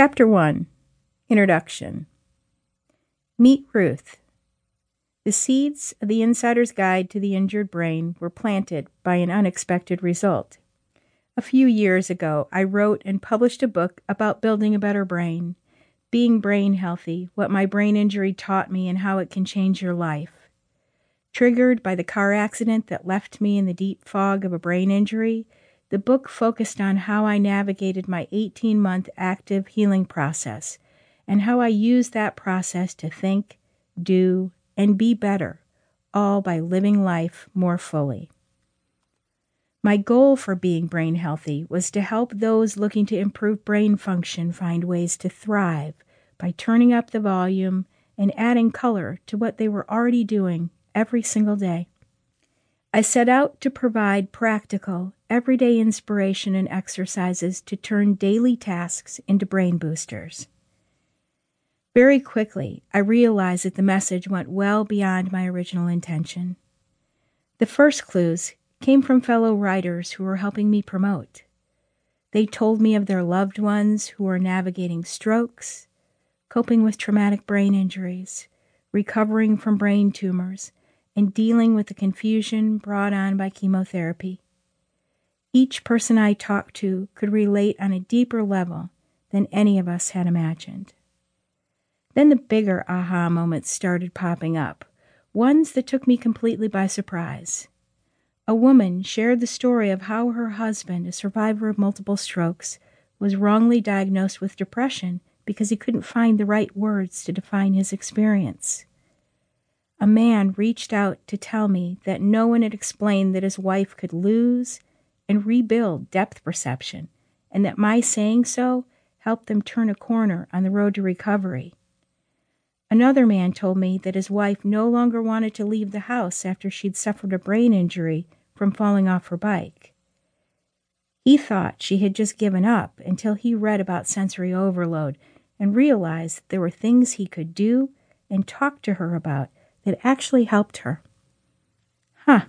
Chapter 1 Introduction Meet Ruth. The seeds of the Insider's Guide to the Injured Brain were planted by an unexpected result. A few years ago, I wrote and published a book about building a better brain, being brain healthy, what my brain injury taught me, and how it can change your life. Triggered by the car accident that left me in the deep fog of a brain injury, the book focused on how I navigated my 18 month active healing process and how I used that process to think, do, and be better, all by living life more fully. My goal for being brain healthy was to help those looking to improve brain function find ways to thrive by turning up the volume and adding color to what they were already doing every single day. I set out to provide practical, everyday inspiration and exercises to turn daily tasks into brain boosters. Very quickly, I realized that the message went well beyond my original intention. The first clues came from fellow writers who were helping me promote. They told me of their loved ones who were navigating strokes, coping with traumatic brain injuries, recovering from brain tumors, and dealing with the confusion brought on by chemotherapy. Each person I talked to could relate on a deeper level than any of us had imagined. Then the bigger aha moments started popping up, ones that took me completely by surprise. A woman shared the story of how her husband, a survivor of multiple strokes, was wrongly diagnosed with depression because he couldn't find the right words to define his experience a man reached out to tell me that no one had explained that his wife could lose and rebuild depth perception, and that my saying so helped them turn a corner on the road to recovery. Another man told me that his wife no longer wanted to leave the house after she'd suffered a brain injury from falling off her bike. He thought she had just given up until he read about sensory overload and realized there were things he could do and talk to her about that actually helped her. Huh.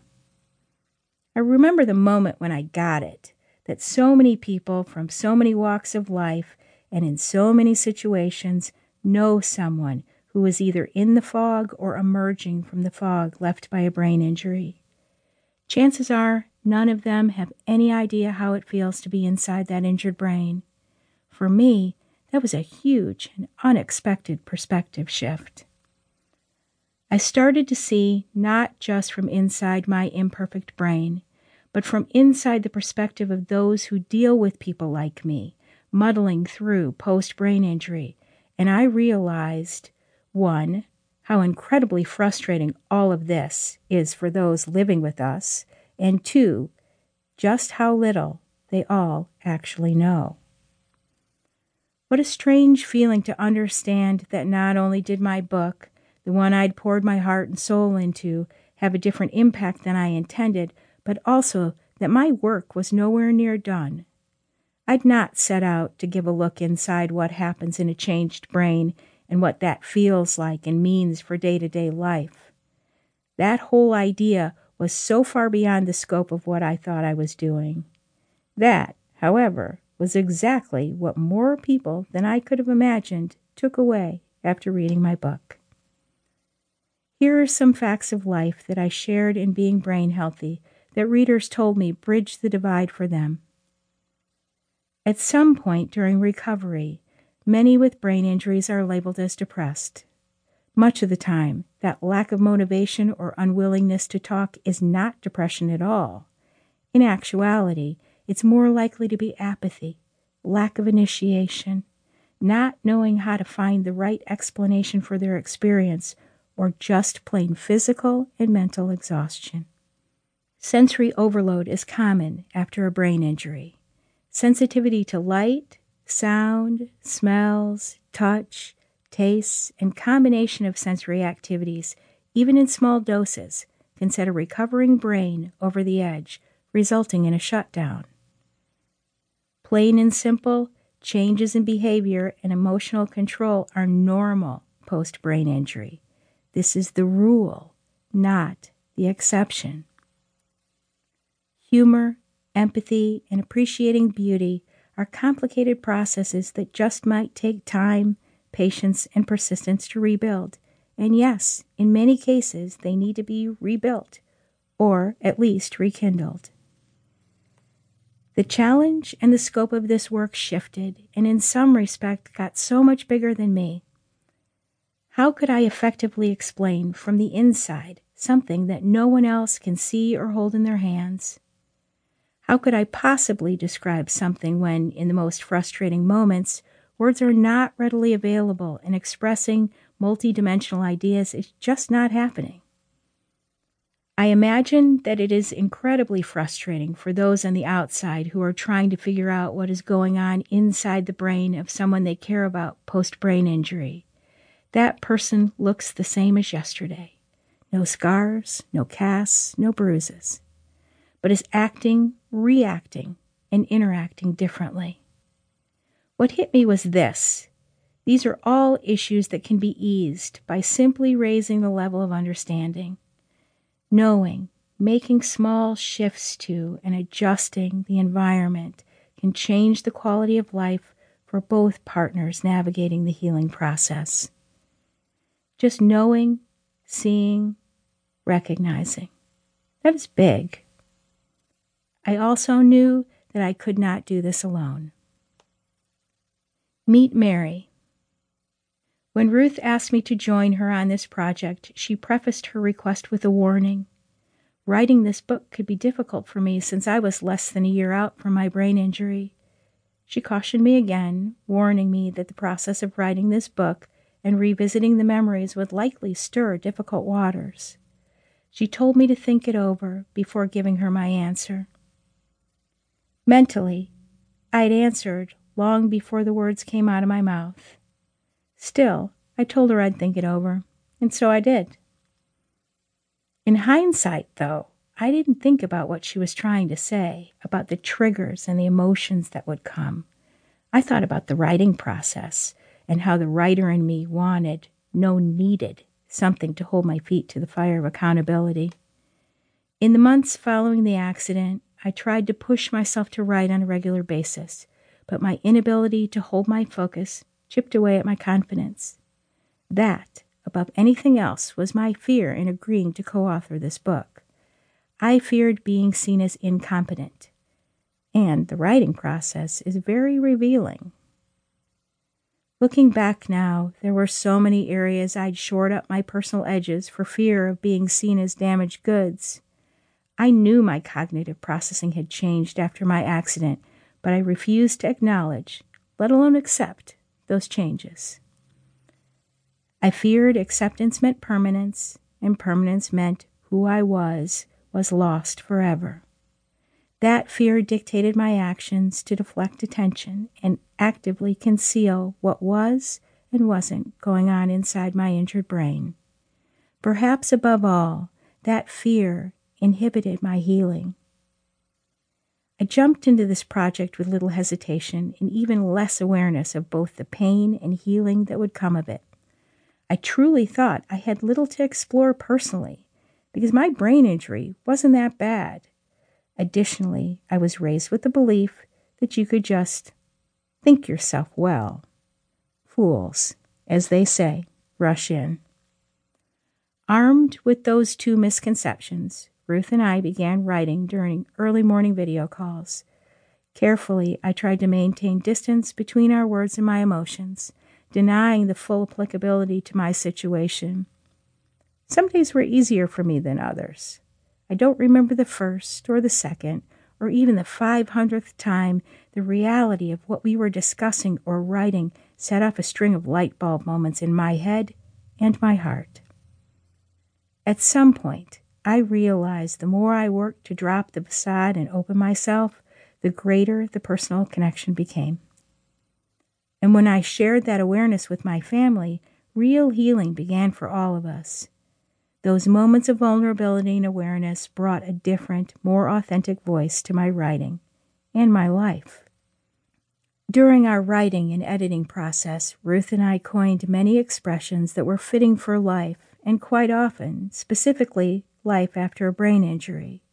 I remember the moment when I got it that so many people from so many walks of life and in so many situations know someone who is either in the fog or emerging from the fog left by a brain injury. Chances are none of them have any idea how it feels to be inside that injured brain. For me, that was a huge and unexpected perspective shift. I started to see not just from inside my imperfect brain, but from inside the perspective of those who deal with people like me, muddling through post brain injury, and I realized one, how incredibly frustrating all of this is for those living with us, and two, just how little they all actually know. What a strange feeling to understand that not only did my book, the one I'd poured my heart and soul into, have a different impact than I intended, but also that my work was nowhere near done. I'd not set out to give a look inside what happens in a changed brain and what that feels like and means for day to day life. That whole idea was so far beyond the scope of what I thought I was doing. That, however, was exactly what more people than I could have imagined took away after reading my book. Here are some facts of life that I shared in being brain healthy that readers told me bridged the divide for them. At some point during recovery, many with brain injuries are labeled as depressed. Much of the time, that lack of motivation or unwillingness to talk is not depression at all. In actuality, it's more likely to be apathy, lack of initiation, not knowing how to find the right explanation for their experience or just plain physical and mental exhaustion. Sensory overload is common after a brain injury. Sensitivity to light, sound, smells, touch, tastes, and combination of sensory activities, even in small doses, can set a recovering brain over the edge, resulting in a shutdown. Plain and simple, changes in behavior and emotional control are normal post brain injury. This is the rule, not the exception. Humor, empathy, and appreciating beauty are complicated processes that just might take time, patience, and persistence to rebuild. And yes, in many cases, they need to be rebuilt or at least rekindled. The challenge and the scope of this work shifted, and in some respect got so much bigger than me. How could I effectively explain from the inside something that no one else can see or hold in their hands? How could I possibly describe something when, in the most frustrating moments, words are not readily available and expressing multidimensional ideas is just not happening? I imagine that it is incredibly frustrating for those on the outside who are trying to figure out what is going on inside the brain of someone they care about post brain injury. That person looks the same as yesterday no scars, no casts, no bruises, but is acting, reacting, and interacting differently. What hit me was this these are all issues that can be eased by simply raising the level of understanding knowing, making small shifts to, and adjusting the environment can change the quality of life for both partners navigating the healing process. Just knowing, seeing, recognizing. That was big. I also knew that I could not do this alone. Meet Mary. When Ruth asked me to join her on this project, she prefaced her request with a warning. Writing this book could be difficult for me since I was less than a year out from my brain injury. She cautioned me again, warning me that the process of writing this book and revisiting the memories would likely stir difficult waters. She told me to think it over before giving her my answer. Mentally, I had answered long before the words came out of my mouth. Still, I told her I'd think it over, and so I did. In hindsight, though, I didn't think about what she was trying to say, about the triggers and the emotions that would come. I thought about the writing process and how the writer in me wanted, no, needed, something to hold my feet to the fire of accountability. In the months following the accident, I tried to push myself to write on a regular basis, but my inability to hold my focus chipped away at my confidence. That, above anything else, was my fear in agreeing to co author this book. I feared being seen as incompetent, and the writing process is very revealing. Looking back now, there were so many areas I'd shored up my personal edges for fear of being seen as damaged goods. I knew my cognitive processing had changed after my accident, but I refused to acknowledge, let alone accept, those changes. I feared acceptance meant permanence, and permanence meant who I was was lost forever. That fear dictated my actions to deflect attention and actively conceal what was and wasn't going on inside my injured brain. Perhaps above all, that fear inhibited my healing. I jumped into this project with little hesitation and even less awareness of both the pain and healing that would come of it. I truly thought I had little to explore personally because my brain injury wasn't that bad. Additionally, I was raised with the belief that you could just think yourself well. Fools, as they say, rush in. Armed with those two misconceptions, Ruth and I began writing during early morning video calls. Carefully, I tried to maintain distance between our words and my emotions, denying the full applicability to my situation. Some days were easier for me than others. I don't remember the first or the second or even the 500th time the reality of what we were discussing or writing set off a string of light bulb moments in my head and my heart. At some point, I realized the more I worked to drop the facade and open myself, the greater the personal connection became. And when I shared that awareness with my family, real healing began for all of us. Those moments of vulnerability and awareness brought a different, more authentic voice to my writing and my life. During our writing and editing process, Ruth and I coined many expressions that were fitting for life and quite often, specifically, life after a brain injury.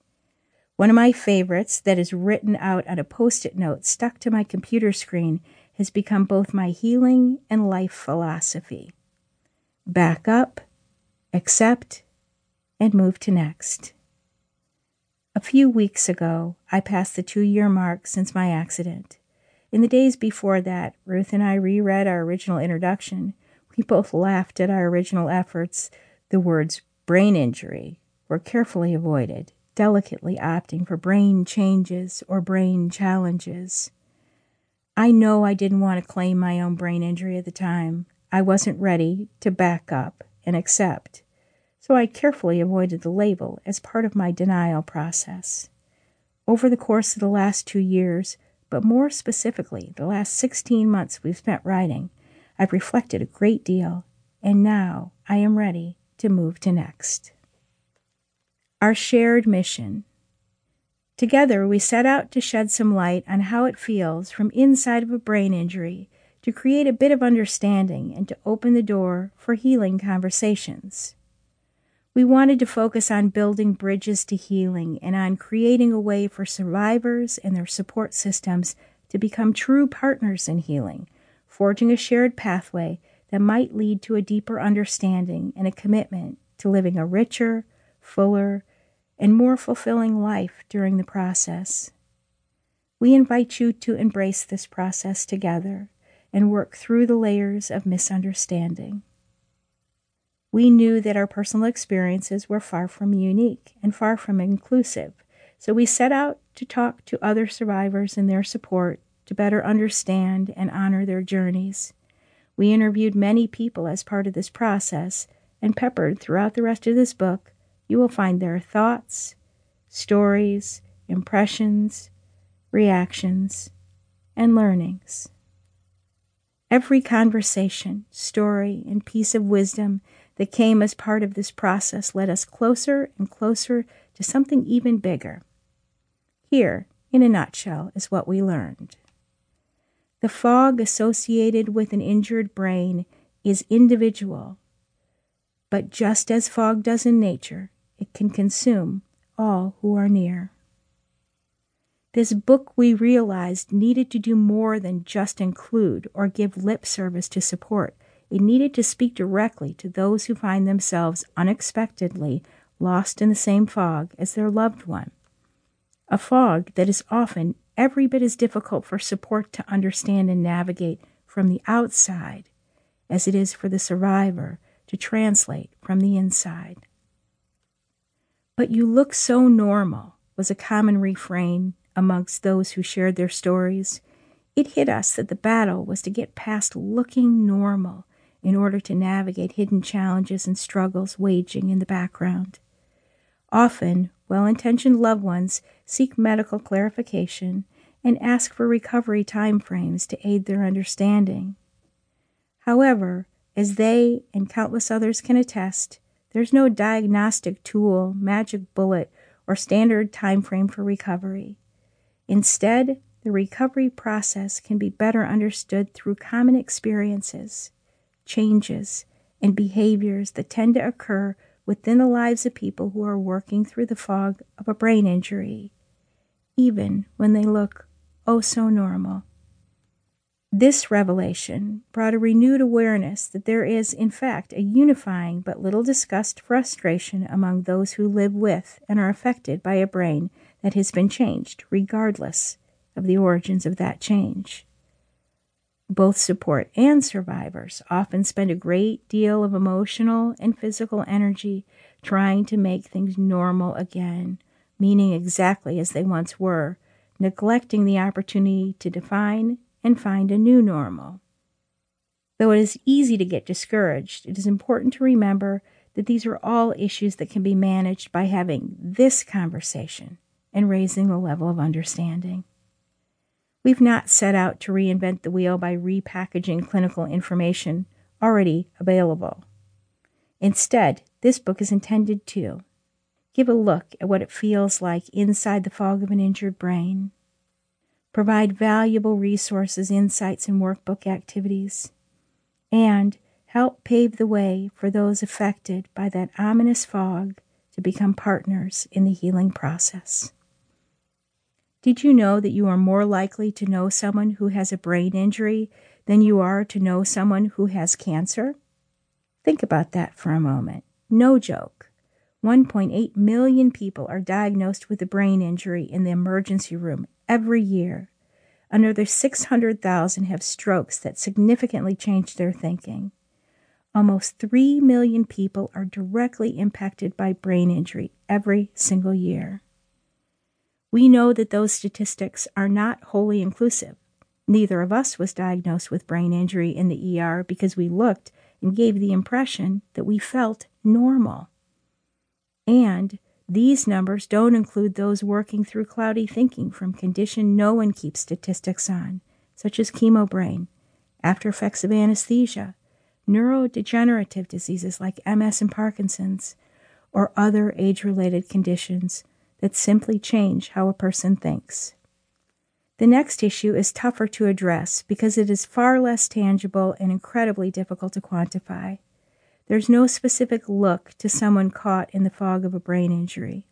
One of my favorites that is written out on a post it note stuck to my computer screen has become both my healing and life philosophy. Back up, accept, and move to next. A few weeks ago, I passed the two year mark since my accident. In the days before that, Ruth and I reread our original introduction. We both laughed at our original efforts. The words brain injury were carefully avoided, delicately opting for brain changes or brain challenges. I know I didn't want to claim my own brain injury at the time. I wasn't ready to back up and accept so I carefully avoided the label as part of my denial process. Over the course of the last two years, but more specifically, the last 16 months we've spent writing, I've reflected a great deal, and now I am ready to move to next. Our shared mission. Together, we set out to shed some light on how it feels from inside of a brain injury to create a bit of understanding and to open the door for healing conversations. We wanted to focus on building bridges to healing and on creating a way for survivors and their support systems to become true partners in healing, forging a shared pathway that might lead to a deeper understanding and a commitment to living a richer, fuller, and more fulfilling life during the process. We invite you to embrace this process together and work through the layers of misunderstanding. We knew that our personal experiences were far from unique and far from inclusive, so we set out to talk to other survivors and their support to better understand and honor their journeys. We interviewed many people as part of this process, and peppered throughout the rest of this book, you will find their thoughts, stories, impressions, reactions, and learnings. Every conversation, story, and piece of wisdom that came as part of this process led us closer and closer to something even bigger. Here, in a nutshell, is what we learned. The fog associated with an injured brain is individual, but just as fog does in nature, it can consume all who are near. This book we realized needed to do more than just include or give lip service to support it needed to speak directly to those who find themselves unexpectedly lost in the same fog as their loved one. A fog that is often every bit as difficult for support to understand and navigate from the outside as it is for the survivor to translate from the inside. But you look so normal was a common refrain amongst those who shared their stories. It hit us that the battle was to get past looking normal in order to navigate hidden challenges and struggles waging in the background. Often, well intentioned loved ones seek medical clarification and ask for recovery timeframes to aid their understanding. However, as they and countless others can attest, there's no diagnostic tool, magic bullet, or standard time frame for recovery. Instead, the recovery process can be better understood through common experiences changes, and behaviors that tend to occur within the lives of people who are working through the fog of a brain injury, even when they look oh so normal. This revelation brought a renewed awareness that there is, in fact, a unifying but little discussed frustration among those who live with and are affected by a brain that has been changed, regardless of the origins of that change. Both support and survivors often spend a great deal of emotional and physical energy trying to make things normal again, meaning exactly as they once were, neglecting the opportunity to define and find a new normal. Though it is easy to get discouraged, it is important to remember that these are all issues that can be managed by having this conversation and raising the level of understanding. We've not set out to reinvent the wheel by repackaging clinical information already available. Instead, this book is intended to give a look at what it feels like inside the fog of an injured brain, provide valuable resources, insights, and workbook activities, and help pave the way for those affected by that ominous fog to become partners in the healing process. Did you know that you are more likely to know someone who has a brain injury than you are to know someone who has cancer? Think about that for a moment. No joke. 1.8 million people are diagnosed with a brain injury in the emergency room every year. Another 600,000 have strokes that significantly change their thinking. Almost 3 million people are directly impacted by brain injury every single year. We know that those statistics are not wholly inclusive. Neither of us was diagnosed with brain injury in the ER because we looked and gave the impression that we felt normal. And these numbers don't include those working through cloudy thinking from condition no one keeps statistics on, such as chemobrain, after effects of anesthesia, neurodegenerative diseases like MS and Parkinson's, or other age related conditions that simply change how a person thinks. The next issue is tougher to address because it is far less tangible and incredibly difficult to quantify. There's no specific look to someone caught in the fog of a brain injury.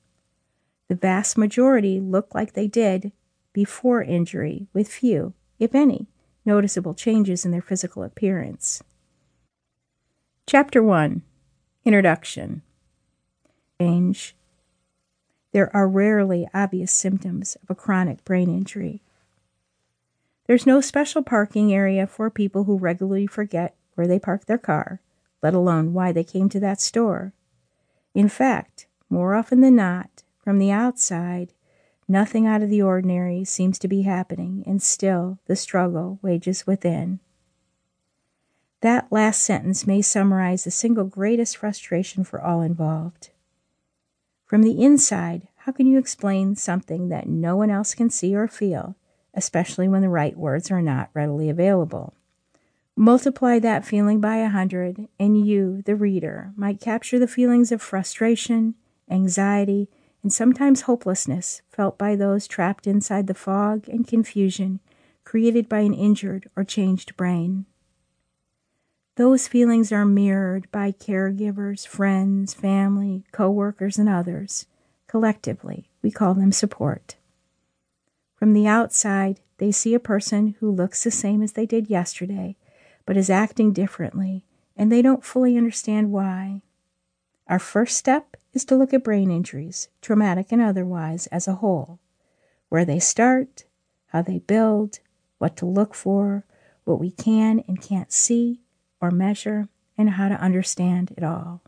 The vast majority look like they did before injury, with few, if any, noticeable changes in their physical appearance. Chapter 1 Introduction Change there are rarely obvious symptoms of a chronic brain injury. There's no special parking area for people who regularly forget where they park their car, let alone why they came to that store. In fact, more often than not, from the outside, nothing out of the ordinary seems to be happening, and still the struggle wages within. That last sentence may summarize the single greatest frustration for all involved. From the inside, how can you explain something that no one else can see or feel, especially when the right words are not readily available? Multiply that feeling by a hundred, and you, the reader, might capture the feelings of frustration, anxiety, and sometimes hopelessness felt by those trapped inside the fog and confusion created by an injured or changed brain. Those feelings are mirrored by caregivers, friends, family, coworkers, and others. Collectively, we call them support. From the outside, they see a person who looks the same as they did yesterday, but is acting differently, and they don't fully understand why. Our first step is to look at brain injuries, traumatic and otherwise, as a whole where they start, how they build, what to look for, what we can and can't see, or measure, and how to understand it all.